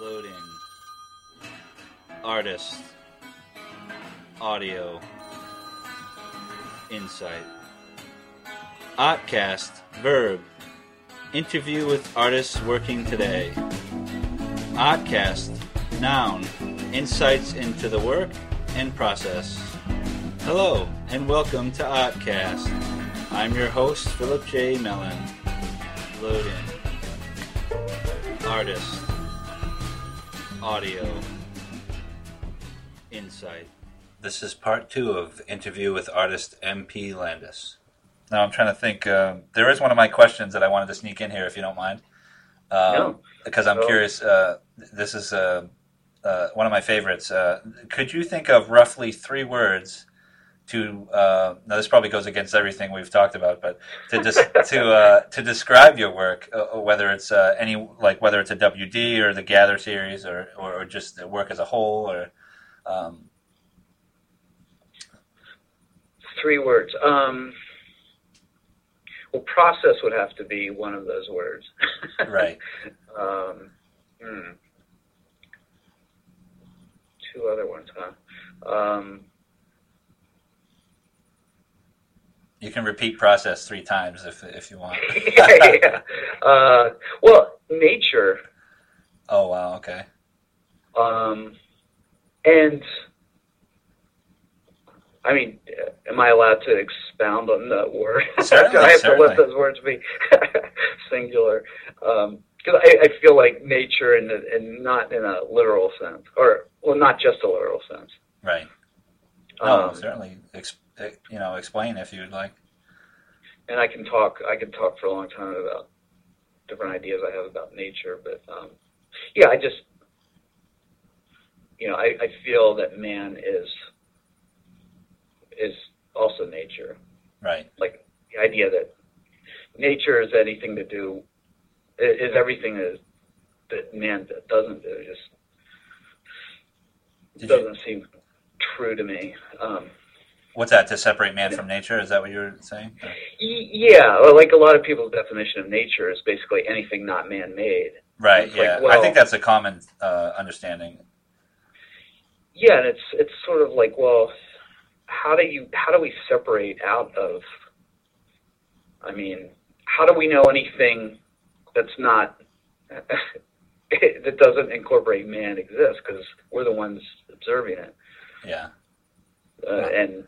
Loading. Artist. Audio. Insight. Ahtcast. Verb. Interview with artists working today. Ahtcast. Noun. Insights into the work and process. Hello, and welcome to Ahtcast. I'm your host, Philip J. Mellon. Loading. Artist. Audio. Insight. This is part two of interview with artist MP Landis. Now I'm trying to think. Uh, there is one of my questions that I wanted to sneak in here, if you don't mind. Um, No. Because I'm No. curious. Uh, this is uh, uh, one of my favorites. Uh, could you think of roughly three words to? Uh, now this probably goes against everything we've talked about, but to des- to uh, to describe your work, uh, whether it's uh, any like whether it's a WD or the Gather series or or, or just the work as a whole, or um, Three words. Um, well, process would have to be one of those words. right. um, hmm. Two other ones, huh? Um, You can repeat process three times if if you want. yeah, yeah. Uh, well, nature, Oh wow. Okay. um, and I mean, am I allowed to expound on that word? Certainly, I have certainly. to let those words be singular? Because I, I feel like nature, and and not in a literal sense, or well, not just a literal sense. Right. No, Um, certainly. You know, explain if you'd like. and I can talk. I can talk for a long time about different ideas I have about nature, but um, yeah, I just you know I, I feel that man is is also nature. Right. Like the idea that nature is anything to do is everything that that man doesn't do just Did doesn't seem true to me. Um, what's that? To separate man from nature? Is that what you were saying? yeah, well, like a lot of people's definition of nature is basically anything not man-made. Right. It's like, yeah. I think that's a common uh, understanding. Yeah, and it's it's sort of like, well, how do you how do we separate out of? I mean, how do we know anything that's not that doesn't incorporate man exists? Because we're the ones observing it, Yeah. uh, and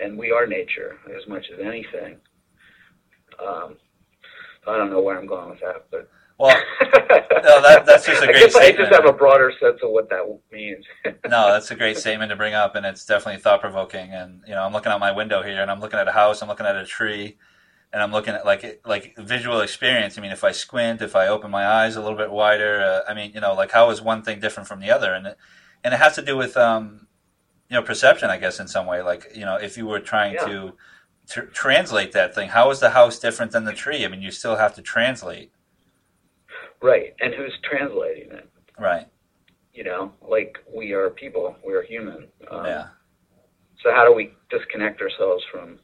and we are nature as much as anything. Um, I don't know where I'm going with that, but Well, no, that, that's just a I great guess I just have a broader sense of what that means. no, that's a great statement to bring up, and it's definitely thought provoking. And you know, I'm looking out my window here, and I'm looking at a house, I'm looking at a tree, and I'm looking at like like visual experience. I mean, if I squint, if I open my eyes a little bit wider, uh, I mean, you know, like how is one thing different from the other? And it, and it has to do with um, you know, perception, I guess, in some way. Like you know, if you were trying Yeah. to tr- translate that thing, how is the house different than the tree? I mean, you still have to translate, right, and who's translating it? right? you know like we are people we're human um, Yeah, so how do we disconnect ourselves from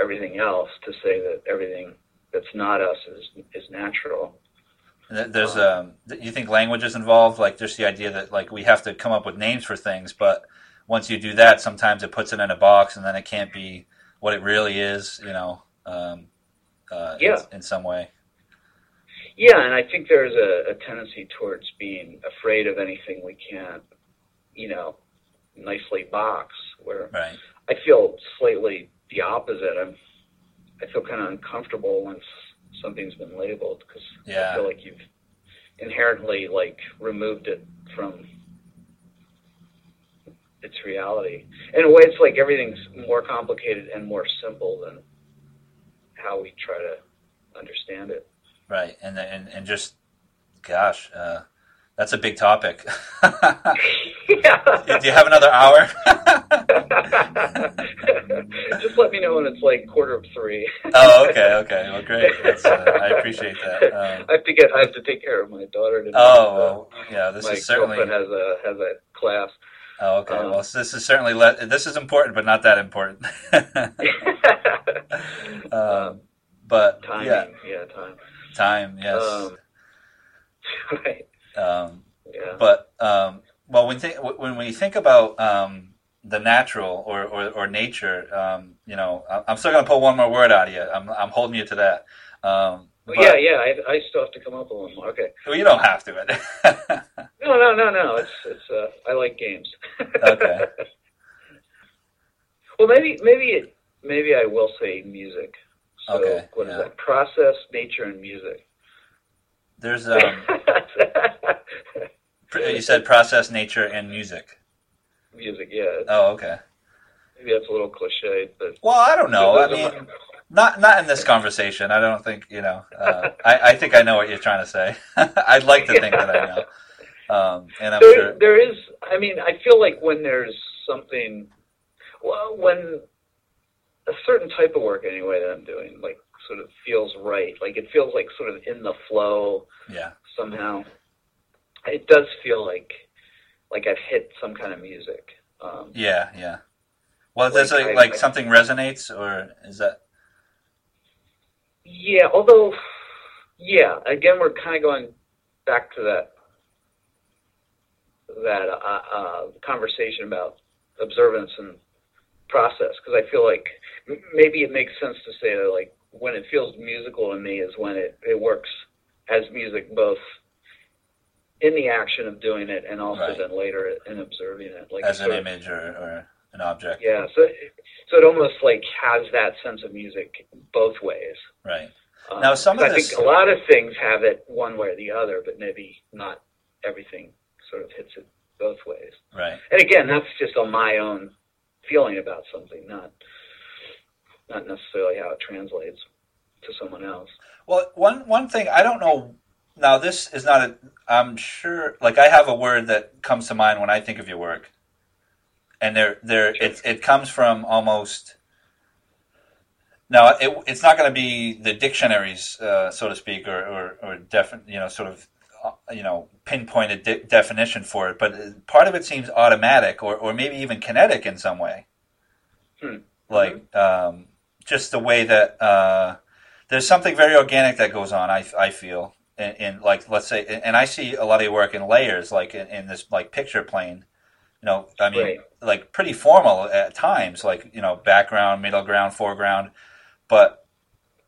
everything else to say that everything that's not us is is natural There's um, th- you think language is involved, like just the idea that like we have to come up with names for things, but once you do that, sometimes it puts it in a box, and then it can't be what it really is, you know, um, uh, in- Yeah. in, some way. yeah and i think there's a, a tendency towards being afraid of anything we can't you know nicely box where Right. i feel slightly the opposite i'm i feel kind of uncomfortable once something's been labeled because i feel like you've inherently like removed it from its reality. In a way, it's like everything's more complicated and more simple than how we try to understand it. Right. And and and just, gosh, uh, that's a big topic. yeah. do you have another hour? Just let me know when it's like quarter of three. oh, okay, okay. Well, great. Uh, I appreciate that. Um, I have to get. I have to take care of my daughter tonight. oh, well, yeah. This my is certainly. has a has a class. Oh, okay. Um, well, this is certainly le- this is important, but not that important. um, but Timing, yeah, yeah, time. time. Yes. Um, right. Um, Yeah. But um, well, when th- when we think about um, the natural or or, or nature, um, you know, I'm still gonna pull one more word out of you. I'm I'm holding you to that. Well, but- yeah, yeah. I, I still have to come up with one more. Okay. Well, you don't have to. No, no, no, no. It's it's. Uh, I like games. Okay. well, maybe maybe it maybe I will say music. So Okay, what is yeah. that? Process, nature, and music. There's um, pr- you said process, nature, and music. music, yeah. Oh, okay. Maybe that's a little cliche, but Well, I don't know. I mean, not not in this conversation. I don't think you know. Uh, I I think I know what you're trying to say. I'd like to think that I know. Um, and I'm there, sure. there is. I mean, I feel like when there's something, well, when a certain type of work anyway that I'm doing, like sort of feels right, like it feels like sort of in the flow Yeah. somehow. It does feel like like I've hit some kind of music. Um, Yeah. Yeah. Well, does Like, like, I- like I- something resonates, or is that? Yeah, although, yeah, again, we're kind of going back to that that uh, uh, conversation about observance and process because I feel like m- maybe it makes sense to say that like when it feels musical to me is when it it works as music both in the action of doing it and also Right. then later in observing it like as an of- image or, or an object. yeah so so it almost like has that sense of music both ways Right. um, Now, some of I this- think a lot of things have it one way or the other, but maybe not everything sort of hits it both ways. Right. And again, that's just on my own feeling about something, not not necessarily how it translates to someone else. Well, one one thing I don't know. Now, this is not a. I'm sure. Like, I have a word that comes to mind when I think of your work, and there, there, it it comes from almost. Now, it, it's not going to be the dictionaries, uh, so to speak, or or, or defi- you know, sort of, uh, you know, pinpointed de- definition for it. But part of it seems automatic, or or maybe even kinetic in some way. Hmm. Like, um, just the way that. Uh, there's something very organic that goes on. I, I feel in, in like let's say, and I see a lot of your work in layers, like in, in this like picture plane. You know, I mean, Right. like pretty formal at times, like you know, background, middle ground, foreground, but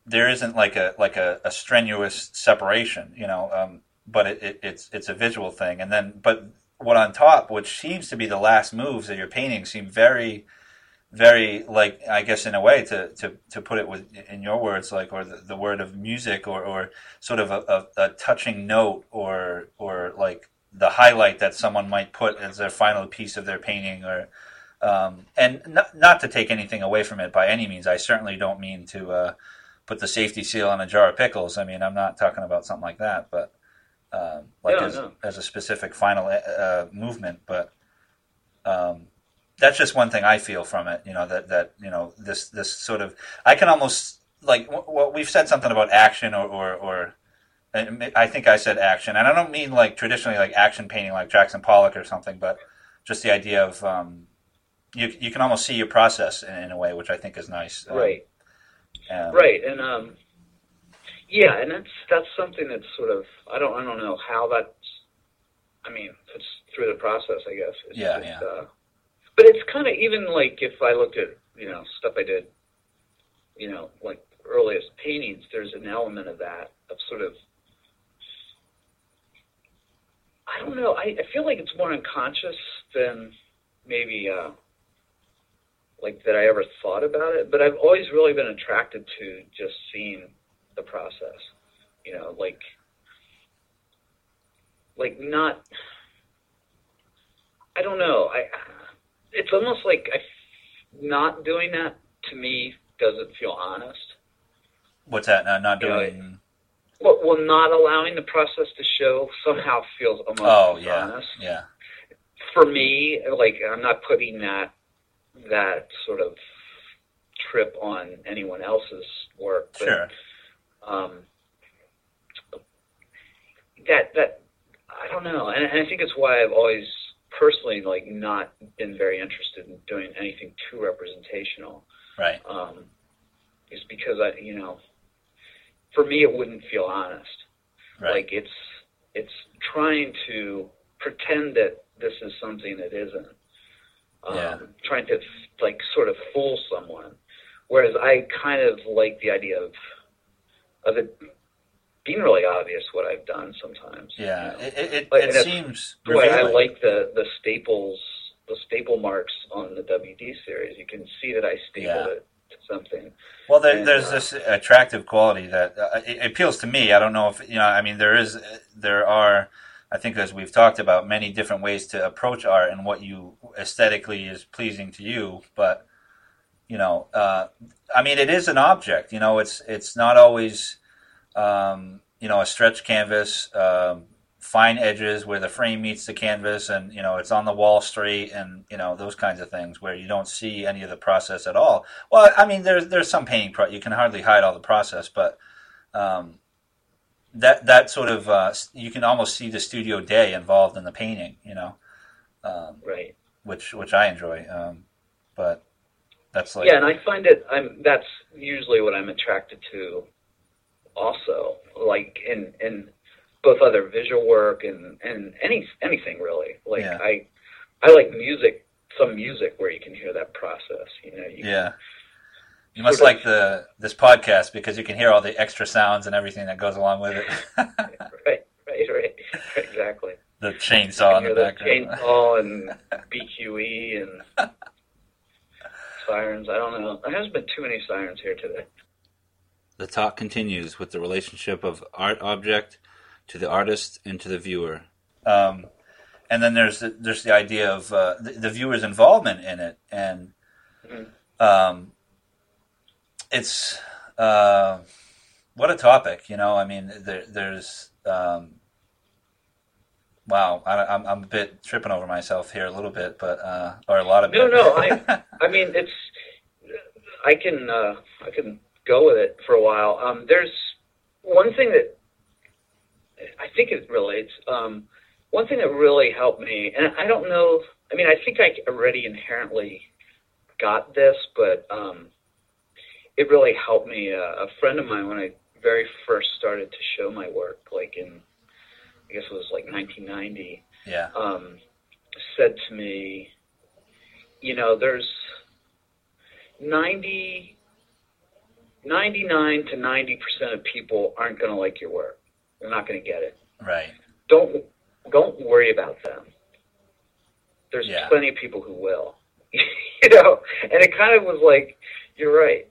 there isn't like a like a, a strenuous separation. You know, um, but it, it, it's it's a visual thing, and then but what on top, which seems to be the last moves of your painting, seem very very like I guess in a way to to, to put it with in your words like or the, the word of music or, or sort of a, a, a touching note or or like the highlight that someone might put as their final piece of their painting or um, and not, not to take anything away from it by any means I certainly don't mean to uh, put the safety seal on a jar of pickles I mean I'm not talking about something like that but um, like No, as, no. as a specific final uh, movement but um, that's just one thing I feel from it. You know that that you know this this sort of I can almost like well we've said something about action or or, or I think I said action, and I don't mean like traditionally like action painting like Jackson Pollock or something, but just the idea of um, you you can almost see your process in, in a way, which I think is nice. Um, Right. um, Right, and um, yeah, and that's that's something that's sort of I don't I don't know how that's. I mean, it's through the process, I guess. It's Yeah, just, yeah. Uh, but it's kind of even like if I looked at you know stuff I did, you know, like earliest paintings. There's an element of that of sort of. I don't know. I, I feel like it's more unconscious than maybe uh, like that I ever thought about it. But I've always really been attracted to just seeing the process. You know, like like not. I don't know. I. It's almost like I, not doing that to me doesn't feel honest. What's that? Uh, not You know, doing. Well, well, not allowing the process to show somehow feels almost oh yeah, dishonest. yeah, For me, like I'm not putting that that sort of trip on anyone else's work. But, sure. Um, that that I don't know, and, and I think it's why I've always personally like not been very interested in doing anything too representational. Right. Um, is because I, you know, for me it wouldn't feel honest. Right. Like it's it's trying to pretend that this is something that isn't. Um, Yeah. Trying to like sort of fool someone, whereas I kind of like the idea of of it being really obvious what I've done sometimes. you Yeah, know? it it, it, Like, it seems way I like the the staples, the staple marks on the WD series. You can see that I stapled Yeah. it something. Well, there, And, there's uh, this attractive quality that uh, appeals to me. I don't know if you know. I mean, there is, there are. I think as we've talked about, many different ways to approach art and what you aesthetically is pleasing to you. But you know, uh, I mean, it is an object. You know, it's it's not always, um, you know, a stretch canvas, um, fine edges where the frame meets the canvas, and you know, it's on the wall straight, and you know, those kinds of things where you don't see any of the process at all. Well, I mean, there's there's some painting pro- you can hardly hide all the process, but um, that that sort of uh, you can almost see the studio day involved in the painting, you know, um, Right. which which I enjoy. Um, but that's like yeah, and I find it. I'm. That's usually what I'm attracted to. Also, like in in both other visual work and and any anything really. Like Yeah. I I like music. Some music where you can hear that process. You know. You, yeah. You must sort of- like the this podcast because you can hear all the extra sounds and everything that goes along with it. Right. Right. Right. Exactly. the chainsaw in the hear the chainsaw and BQE and sirens. I don't know. There hasn't been too many sirens here today. The talk continues with the relationship of art object to the artist and to the viewer. Um, and then there's the, there's the idea of uh, the, the viewer's involvement in it, and Mhm. um, it's uh, what a topic, you know. I mean, there, there's um, wow, I, I'm I'm a bit tripping over myself here a little bit, but uh, or a lot of No, bit. no, I- I mean, it's. I can uh, I can go with it for a while. Um, there's one thing that I think it relates. Um, one thing that really helped me, and I don't know. I mean, I think I already inherently got this, but um, it really helped me. Uh, a friend of mine, when I very first started to show my work, like in, I guess it was like 1990 yeah, um, said to me, you know, there's 90, 99 to 90% of people aren't going to like your work. They're not going to get it. right, Don't, don't worry about them. There's Yeah. plenty of people who will, you know, and it kind of was like, you're right.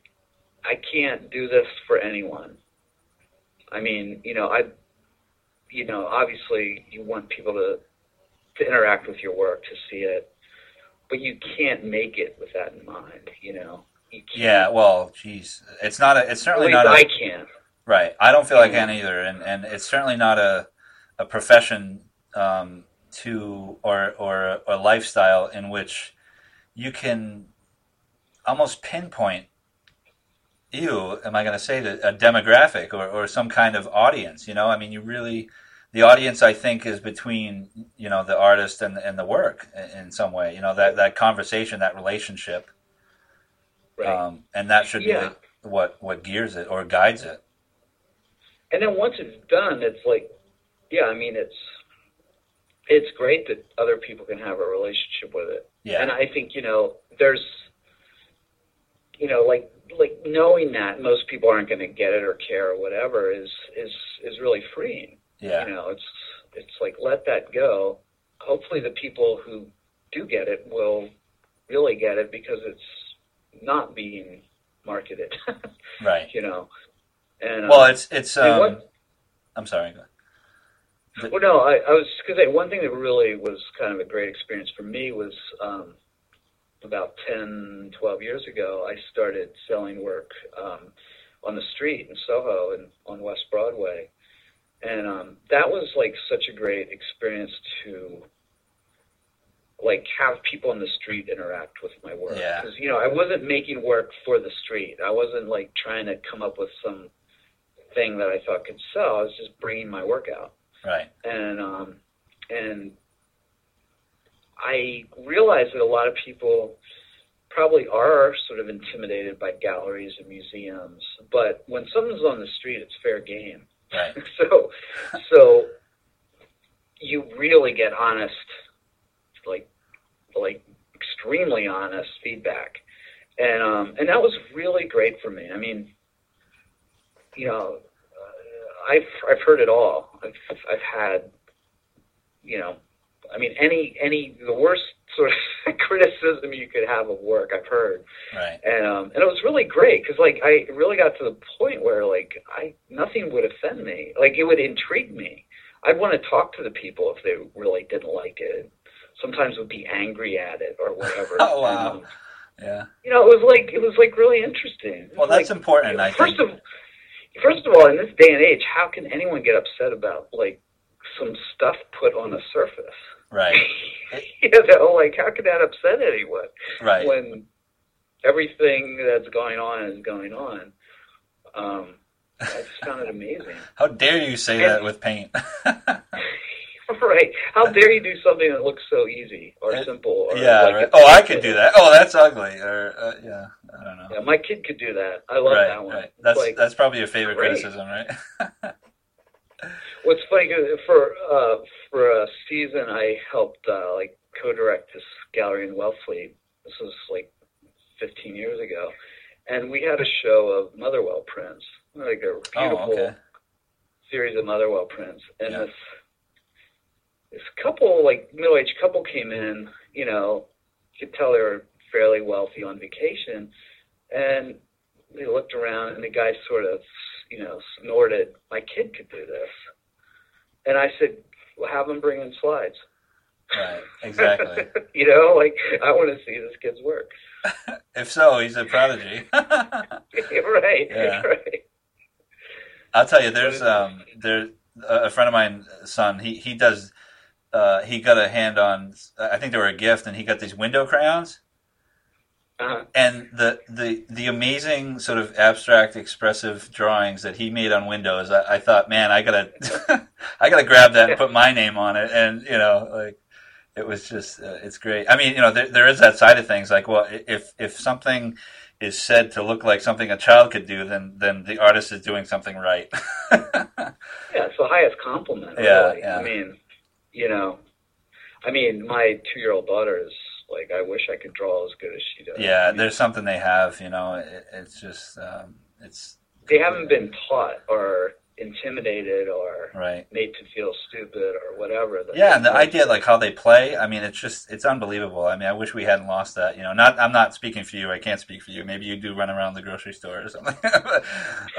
I can't do this for anyone. I mean, you know, I, you know, obviously you want people to to interact with your work, to see it, but you can't make it with that in mind. You know, you can't. yeah. Well, geez, it's not a. It's certainly not a. I can. Right. I don't feel like. I can either, and and it's certainly not a a profession um, to or or a lifestyle in which you can almost pinpoint. You am I going to say that a demographic or, or some kind of audience? You know, I mean, you really the audience I think is between you know the artist and and the work in, some way. You know that that conversation, that relationship, Right. um, and that should Yeah. be what what gears it or guides it. And then once it's done, it's like, yeah, I mean, it's it's great that other people can have a relationship with it. Yeah. And I think you know, there's, you know, like like knowing that most people aren't going to get it or care or whatever is is is really freeing. Yeah. You know, it's it's like let that go. Hopefully, the people who do get it will really get it because it's not being marketed. Right. you know, and uh, Well, it's it's. Um, what- I'm sorry. Go ahead. Well, no, I, I was going to say one thing that really was kind of a great experience for me was um, about 10, 12 years ago, I started selling work um, on the street in Soho and on West Broadway. And um, that was like such a great experience to like have people on the street interact with my work. Yeah. Because, you know, I wasn't making work for the street. I wasn't like trying to come up with some thing that I thought could sell. I was just bringing my work out Right. and um, and I realize that a lot of people probably are sort of intimidated by galleries and museums, but when something's on the street, it's fair game. Right. so, so you really get honest, like like extremely honest feedback, and um, and that was really great for me. I mean, you know, uh, I've I've heard it all. I've I've had, you know, I mean, any any the worst sort of criticism you could have of work I've heard, Right. and um, and it was really great because like I really got to the point where like I nothing would offend me, like it would intrigue me. I'd want to talk to the people if they really didn't like it. Sometimes would be angry at it or whatever. Oh, wow. Um, Yeah. you know, it was like it was like really interesting. Well, that's like, important, I first think. of first of all, in this day and age, how can anyone get upset about like some stuff put on a surface? Right. you know, like how could that upset anyone Right. when everything that's going on is going on? Um, I just found it amazing. How dare you say that with paint? right? How dare you do something that looks so easy or simple? Or yeah. like Right. Oh, I could do that. Oh, that's ugly. Or uh, yeah, I don't know. Yeah, my kid could do that. I love right. that one. Right. That's like, that's probably your favorite great. criticism, right? What's funny for uh, for a season, I helped uh, like co-direct this gallery in Wellfleet. This was like 15 years ago, and we had a show of Motherwell prints, like a beautiful oh, okay. series of Motherwell prints. And Yeah. this this couple, like middle-aged couple, came in. You know, you could tell they were fairly wealthy on vacation, and they looked around, and the guy sort of, you know, snorted, "My kid could do this." And I said, "Well, have them bring in slides." Right. Exactly. you know, like I want to see this kid's work. if so, he's a prodigy. right, Yeah. right. I'll tell you, there's um there a friend of mine, son. He he does. Uh, he got a hand on. I think they were a gift, and he got these window crayons. Uh-huh. And the, the the amazing sort of abstract, expressive drawings that he made on windows, I, I thought, man, I gotta, I gotta grab that and put my name on it. And you know, like it was just, uh, it's great. I mean, you know, there, there is that side of things. Like, well, if if something is said to look like something a child could do, then then the artist is doing something right. Yeah, it's the highest compliment. Yeah, really. yeah. I mean, you know, I mean, my two-year-old daughter is like, I wish I could draw as good as she does. yeah, there's something they have. You know, it, it's just, um, it's they haven't been taught or intimidated or right. made to feel stupid or whatever. that Yeah, and the idea like how they play, I mean, it's just it's unbelievable. I mean, I wish we hadn't lost that. You know, not I'm not speaking for you. I can't speak for you. Maybe you do run around the grocery store or something. uh,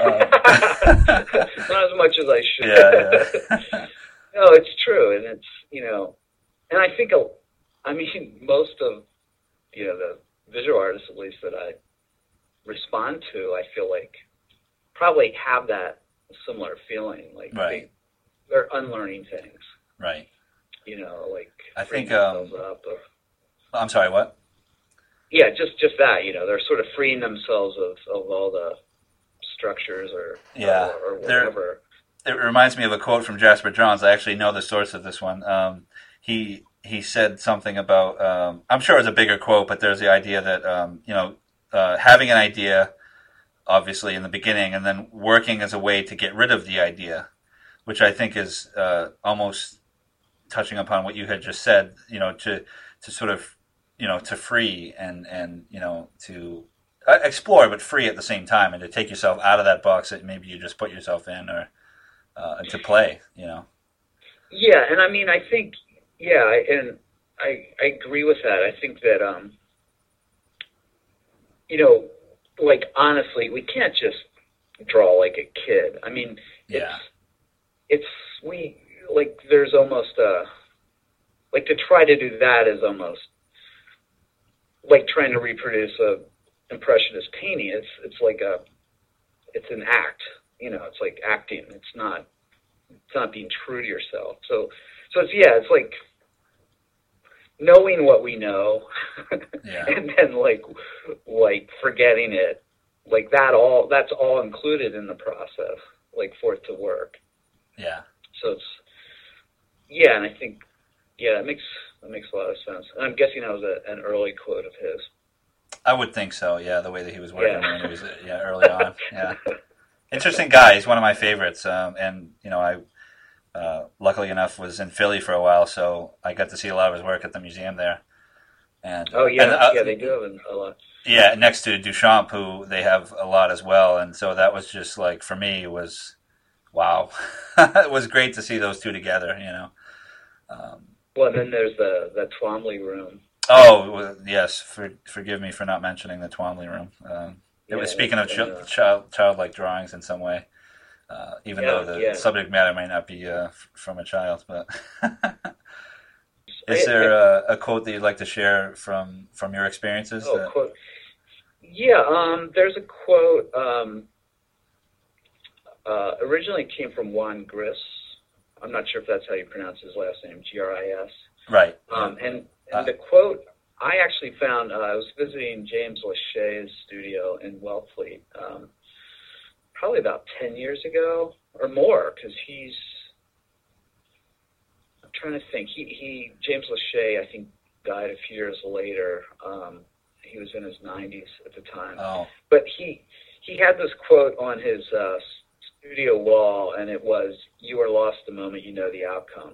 not as much as I should. yeah, no, it's true, and it's you know, and I think a, I mean most of you know the visual artists at least that I respond to, I feel like probably have that similar feeling, like Right. they, they're unlearning things, right. you know, like I think, um, up of, I'm sorry. What? yeah, just just that, you know, they're sort of freeing themselves of of all the structures or Yeah, or, or they're- whatever. It reminds me of a quote from Jasper Johns. I actually know the source of this one. Um, he he said something about. Um, I'm sure it's a bigger quote, but there's the idea that um, you know uh, having an idea, obviously in the beginning, and then working as a way to get rid of the idea, which I think is uh, almost touching upon what you had just said. You know, to to sort of you know to free and and you know to uh, explore but free at the same time, and to take yourself out of that box that maybe you just put yourself in, or uh, to play. You know. Yeah, and I mean, I think, yeah, and I I agree with that. I think that, um, you know, like honestly, we can't just draw like a kid. I mean, it's Yeah. it's we like there's almost a like to try to do that is almost like trying to reproduce a impressionist painting. It's it's like a it's an act. You know, it's like acting. It's not it's not being true to yourself. So so it's yeah, it's like knowing what we know Yeah. and then like like forgetting it. Like that all that's all included in the process, like for it to work. Yeah. So it's yeah, and I think yeah, that makes that makes a lot of sense. And I'm guessing that was a, an early quote of his. I would think so. Yeah, the way that he was working Yeah. when he was yeah early on. Yeah, interesting guy. He's one of my favorites. Um, and you know, I uh, luckily enough, was in Philly for a while, so I got to see a lot of his work at the museum there. And Oh yeah, and, uh, yeah, they do have a lot. yeah, next to Duchamp, who they have a lot as well, and so that was just like for me it was wow. it was great to see those two together. You know. Um, Well, then there's the the Twombly room. oh well, yes, for, forgive me for not mentioning the Twombly room. Um, it was speaking of ch- uh, child childlike drawings in some way, uh, even Yeah, though the yeah. subject matter may not be uh, f- from a child. But is there a, a quote that you'd like to share from from your experiences? Oh, that- quote. Yeah, um, there's a quote. Um, uh, originally came from Juan Gris. I'm not sure if that's how you pronounce his last name, G-R-I-S. right. Um, and and Uh, the quote I actually found. Uh, I was visiting James Lechay's studio in Wellfleet, um, probably about ten years ago or more, because he's. I'm trying to think. He he James Lechay, I think, died a few years later. Um, he was in his 90s at the time oh, but he he had this quote on his uh, studio wall, and it was "You are lost the moment you know the outcome."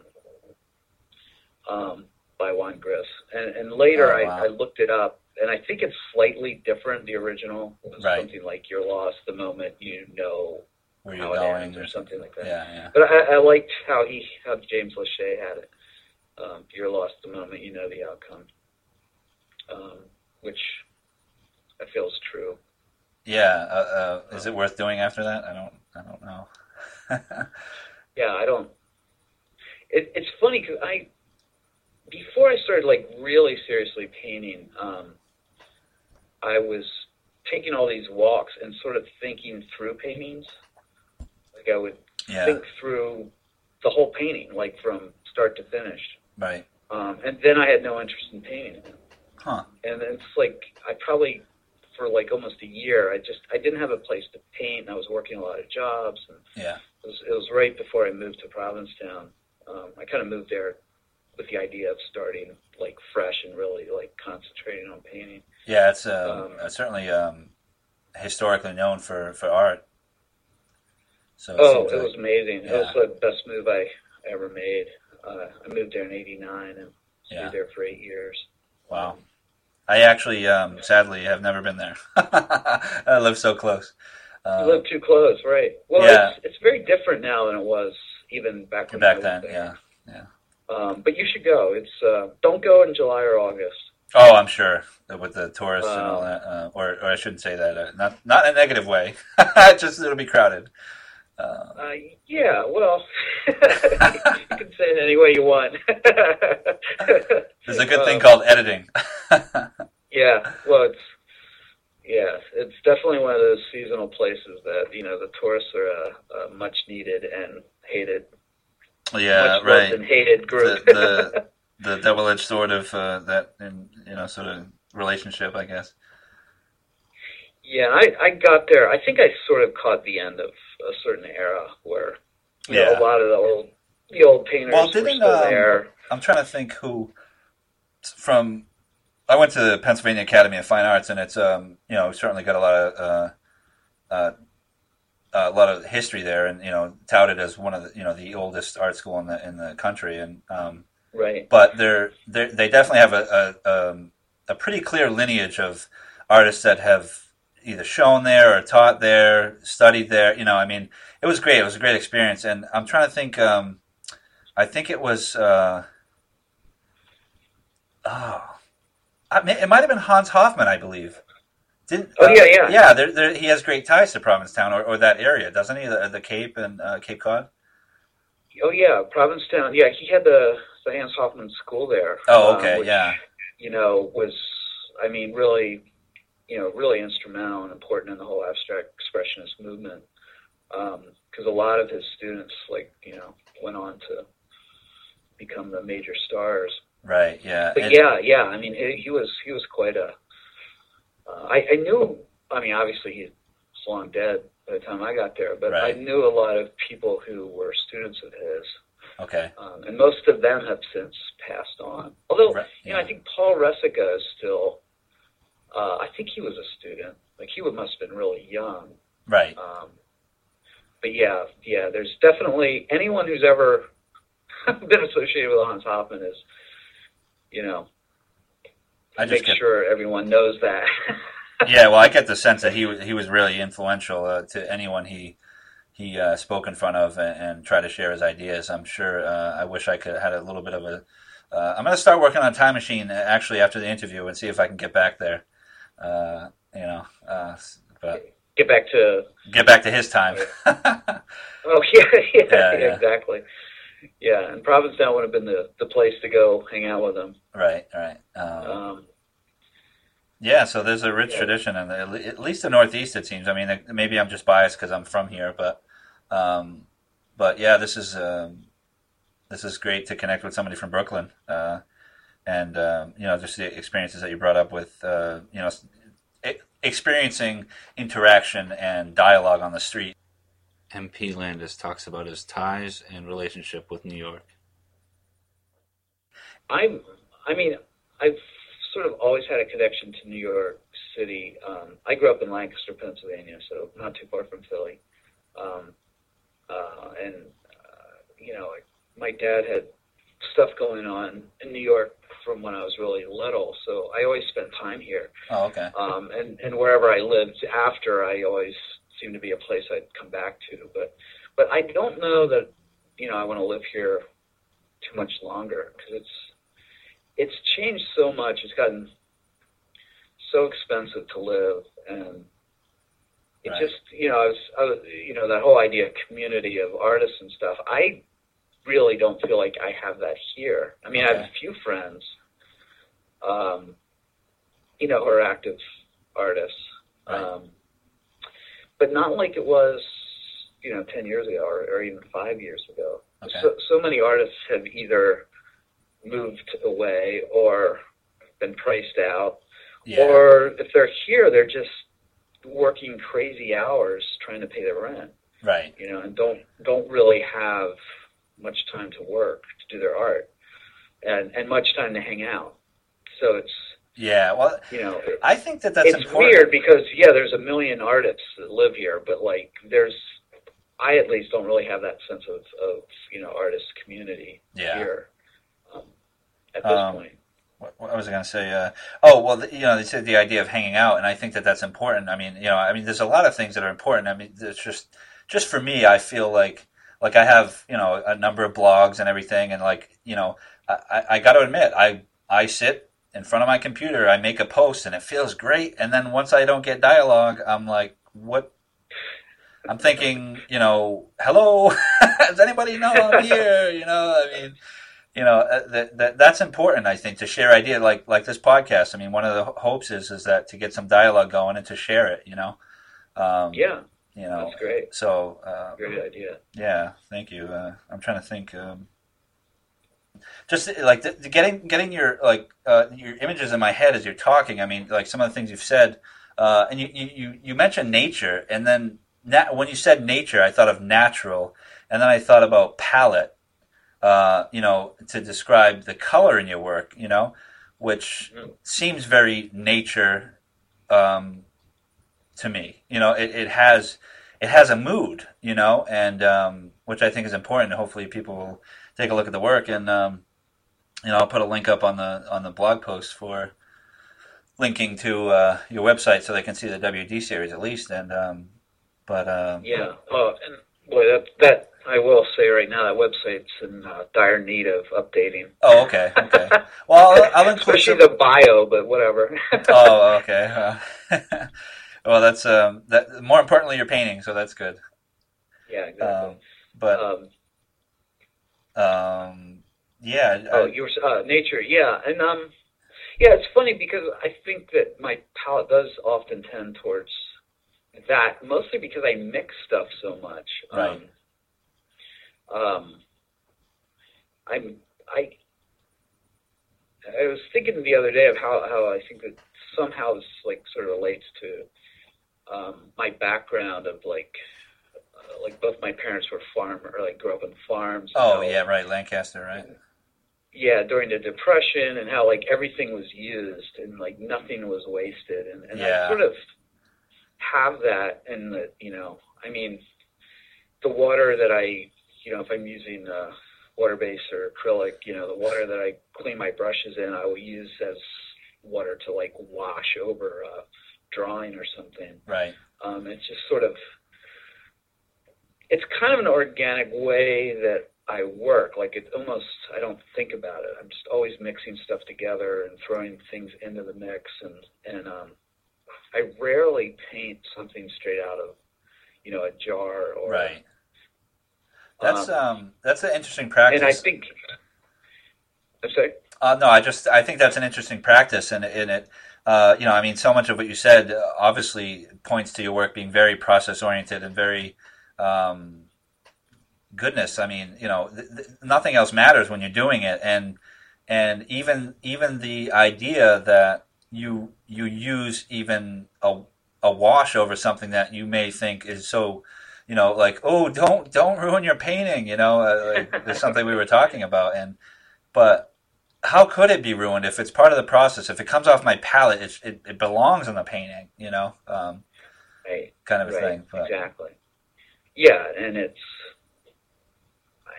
Um, by Juan Gris, and and later Oh, wow. I, I looked it up, and I think it's slightly different. The original was Right. something like "You're lost the moment you know where how you're it going ends," or something like that. Yeah, yeah. But I, I liked how he how James Lechay had it. Um, You're lost the moment you know the outcome, um, which I feel is true. Yeah, uh, uh, is it worth doing after that? I don't, I don't know. Yeah, I don't. It, it's funny because I, before I started like really seriously painting, um, I was taking all these walks and sort of thinking through paintings. Like I would yeah, think through the whole painting, like from start to finish. right. Um, and then I had no interest in painting. Huh. And it's like I probably for like almost a year, I just I didn't have a place to paint. And I was working a lot of jobs, and Yeah, it was, it was right before I moved to Provincetown. Um, I kind of moved there with the idea of starting like fresh and really like concentrating on painting. Yeah. It's uh, Um, uh, certainly um, historically known for for art. So it Oh, it like- was amazing! It was the best move I ever made. Uh, I moved there in '89 and Yeah. stayed there for eight years. wow. I actually, um, sadly, have never been there. I live so close. You Uh, live too close, right? Well, yeah. it's, it's very different now than it was even back when back then, there. yeah. Um, but you should go. It's uh, don't go in July or August. Oh, I'm sure with the tourists and all Uh, that, uh, or, or I shouldn't say that. Uh, not not in a negative way. Just it'll be crowded. Uh, Uh, yeah, well, you can say it any way you want. there's a good thing called editing. Yeah, well, it's yeah, it's definitely one of those seasonal places that you know the tourists are a, much needed and hated, yeah, right. and hated group. The- the- The double-edged sword of uh, that, in, you know, sort of relationship, I guess. yeah, I I got there. I think I sort of caught the end of a certain era where you know, Yeah. a lot of the old the old painters Well, were didn't, still um, there. I'm trying to think who from. I went to the Pennsylvania Academy of Fine Arts, and it's um you know certainly got a lot of uh, uh, a lot of history there, and you know touted as one of the you know the oldest art school in the in the country, and um, Right. but they're, they're they definitely have a a, um, a pretty clear lineage of artists that have either shown there or taught there, studied there. You know, I mean, it was great. It was a great experience, and I'm trying to think. Um, I think it was. Uh, oh, I mean, it might have been Hans Hofmann, I believe. Didn't? Oh, uh, yeah, yeah. yeah. There, there, he has great ties to Provincetown or, or that area, doesn't he? The, the Cape and uh, Cape Cod. Oh yeah, Provincetown. Yeah, he had the the Hans Hofmann School there. Oh, um, okay, which, yeah, You know, was I mean, really, you know, really instrumental and important in the whole abstract expressionist movement. Because a lot of his students, like you know, went on to become the major stars. right, yeah. But And- yeah, yeah. I mean, he, he was he was quite a. Uh, I, I knew. I mean, obviously he's long dead by the time I got there, but Right. I knew a lot of people who were students of his. Okay, um, and most of them have since passed on. Although, Right, you know. I think Paul Resika is still. Uh, I think he was a student. Like he would, must have been really young. right. Um, but yeah, yeah, there's definitely anyone who's ever been associated with Hans Hofmann is, you know, I just make get, sure everyone knows that. yeah, well, I get the sense that he was he was really influential uh, to anyone he he uh, spoke in front of and, and tried to share his ideas. I'm sure. Uh, I wish I could have had a little bit of a. Uh, I'm going to start working on Time Machine uh, actually after the interview and see if I can get back there. Uh, you know, uh, but Get back to get back to his time. oh yeah, yeah, Yeah, yeah. exactly. Yeah, and Provincetown would have been the the place to go hang out with him. right, right. Um, Um, Yeah, so there's a rich Yeah. tradition, and at least the Northeast, it seems. I mean, maybe I'm just biased because I'm from here, but, um, but yeah, this is um, this is great to connect with somebody from Brooklyn, uh, and um, you know, just the experiences that you brought up with, uh, you know, s- e- experiencing interaction and dialogue on the street. MP Landis talks about his ties and relationship with New York. I'm, I mean, I've sort of always had a connection to New York City. Um, I grew up in Lancaster, Pennsylvania, so not too far from Philly. Um, uh, and, uh, you know, my dad had stuff going on in New York from when I was really little, so I always spent time here. Oh, okay. Um, and, and wherever I lived after, I always seemed to be a place I'd come back to. But, but I don't know that, you know, I want to live here too much longer because it's, it's changed so much. It's gotten so expensive to live, and it Right. just you know I was, I was you know that whole idea of community of artists and stuff. I really don't feel like I have that here. I mean, I have a few friends, um, you know, who are active artists, Right. um, but not like it was you know ten years ago or, or even five years ago. Okay. So, so many artists have either moved away or been priced out, Yeah. or if they're here, they're just working crazy hours trying to pay their rent, right. you know, and don't don't really have much time to work to do their art, and and much time to hang out. So it's Yeah. Well, you know I think that that's it's important. weird because yeah, there's a million artists that live here, but like there's I at least don't really have that sense of of you know artist community Yeah. here um, at this Um, point. What, was I going to say? Uh, oh, well, the, you know, they said the idea of hanging out, and I think that that's important. I mean, you know, I mean, there's a lot of things that are important. I mean, it's just, just for me, I feel like, like I have, you know, a number of blogs and everything, and like, you know, I, I, I got to admit, I, I sit in front of my computer, I make a post, and it feels great, and then once I don't get dialogue, I'm like, what? I'm thinking, you know, hello, does anybody know I'm here? You know, I mean, you know uh, that, that that's important i think to share idea like like this podcast. I mean one of the hopes is is that to get some dialogue going and to share it you know? Um Yeah, you know that's great. so uh, Great idea. yeah thank you. Uh, i'm trying to think um just uh, like the, the getting getting your like uh, your images in my head as you're talking. I mean like some of the things you've said uh, and you, you you you mentioned nature and then na- when you said nature i thought of natural and then i thought about palette uh, you know, to describe the color in your work, you know, which seems very nature um, to me. You know, it, it has it has a mood, you know, and um, which I think is important. Hopefully, people will take a look at the work, and um, you know, I'll put a link up on the on the blog post for linking to uh, your website so they can see the WD series at least. And um, but um, Yeah. Oh, and boy, that that I will say right now that website's in uh, dire need of updating. oh, okay, okay. Well, I'll, I'll include Especially some- the bio, but whatever. oh, okay. Uh, well, that's um, that. More importantly, you're painting, so that's good. yeah, exactly. Um, but um, um, yeah, oh, uh, you were uh, nature, yeah, and um, yeah, it's funny because I think that my palette does often tend towards that, mostly because I mix stuff so much. Right. Um, um, I'm I. I was thinking the other day of how, how I think that somehow this like sort of relates to um, my background of like uh, like both my parents were farm or like grew up on farms. oh yeah, right, Lancaster, right? yeah during the depression and how like everything was used and like nothing was wasted and, and Yeah. I sort of have that and the you know I mean the water that I, you know, if I'm using uh, water base or acrylic, you know, the water that I clean my brushes in, I will use as water to like wash over a drawing or something. Right. Um, it's just sort of, it's kind of an organic way that I work. Like it's almost, I don't think about it. I'm just always mixing stuff together and throwing things into the mix, and and um, I rarely paint something straight out of, you know, a jar or Right. That's Um, um that's an interesting practice. And I think, I'm sorry. Uh, no, I just I think that's an interesting practice, and in it, uh, you know, I mean, so much of what you said uh, obviously points to your work being very process oriented and very um, goodness. I mean, you know, th- th- nothing else matters when you're doing it, and and even even the idea that you you use even a a wash over something that you may think is so. You know, like oh, don't don't ruin your painting. You know, uh, like, there's something we were talking about, and but how could it be ruined if it's part of the process? If it comes off my palette, it it, it belongs in the painting, you know, um, Right. kind of a right. thing. But, Exactly. Yeah, and it's,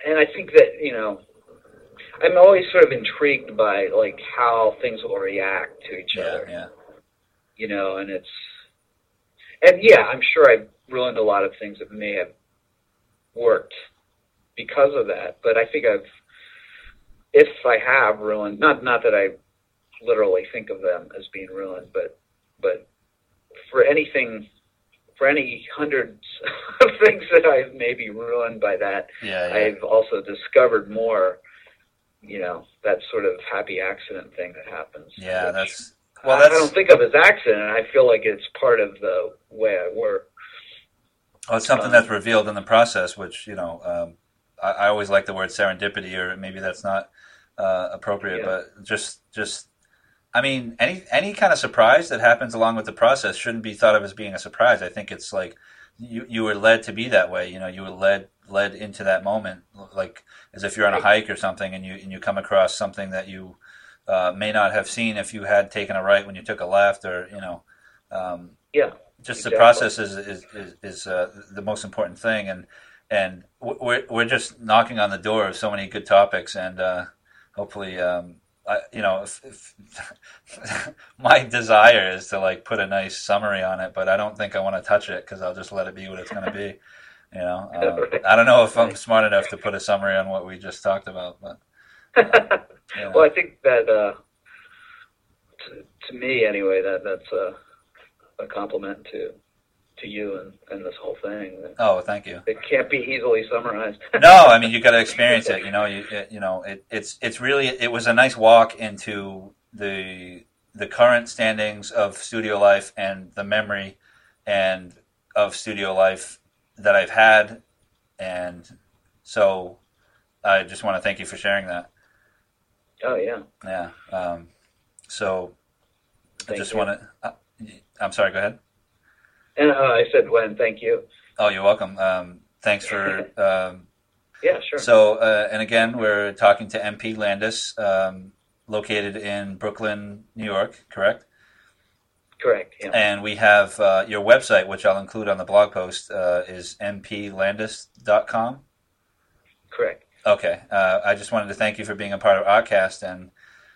and I think that you know, I'm always sort of intrigued by like how things will react to each yeah, other. yeah, You know, and it's, and yeah, I'm sure I've ruined a lot of things that may have worked because of that. But I think I've, if I have ruined, not not that I literally think of them as being ruined, but but for anything, for any hundreds of things that I've maybe ruined by that, yeah, yeah. I've also discovered more. You know, that sort of happy accident thing that happens. yeah, that's well, That's, I don't think of as accident. I feel like it's part of the way I work. Well, it's something um, that's revealed in the process, which you know, um, I, I always like the word serendipity, or maybe that's not uh, appropriate, Yeah. but just just. I mean, any any kind of surprise that happens along with the process shouldn't be thought of as being a surprise. I think it's like you you were led to be that way. You know, you were led led into that moment, like as if you're on a hike or something, and you and you come across something that you uh, may not have seen if you had taken a right when you took a left, or you know, um, Yeah, just the process is is is, is uh, the most important thing, and and we're we're just knocking on the door of so many good topics, and uh, hopefully. Um, I, you know, if, if my desire is to like put a nice summary on it, but I don't think I want to touch it because I'll just let it be what it's going to be. You know, um, I don't know if I'm smart enough to put a summary on what we just talked about, but you know. well, I think that uh, to, to me anyway, that that's a, a compliment to to you and, and this whole thing. oh, thank you. It can't be easily summarized. no, I mean you got to experience it. You know, you it, you know it, it's it's really it was a nice walk into the the current standings of studio life and the memory and of studio life that I've had, and so I just want to thank you for sharing that. oh yeah, Yeah. Um, so I just want to. I'm sorry. Go ahead. and uh, I said when. Thank you. Oh, you're welcome. Um, thanks for. Um, Yeah, sure. So, uh, and again, we're talking to MP Landis, um, located in Brooklyn, New York, correct? Correct. Yeah. And we have uh, your website, which I'll include on the blog post, uh, is mplandis.com. Correct. Okay. Uh, I just wanted to thank you for being a part of Ahtcast and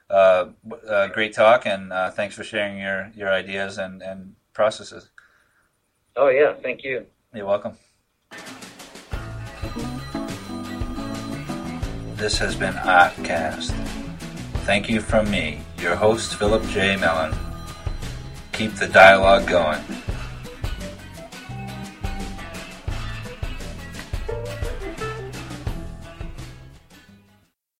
uh, uh, great talk, and uh, thanks for sharing your, your ideas and, and processes. Oh yeah. Thank you. You're welcome. This has been Ahtcast. Thank you from me, your host, Philip J. Mellon. Keep the dialogue going.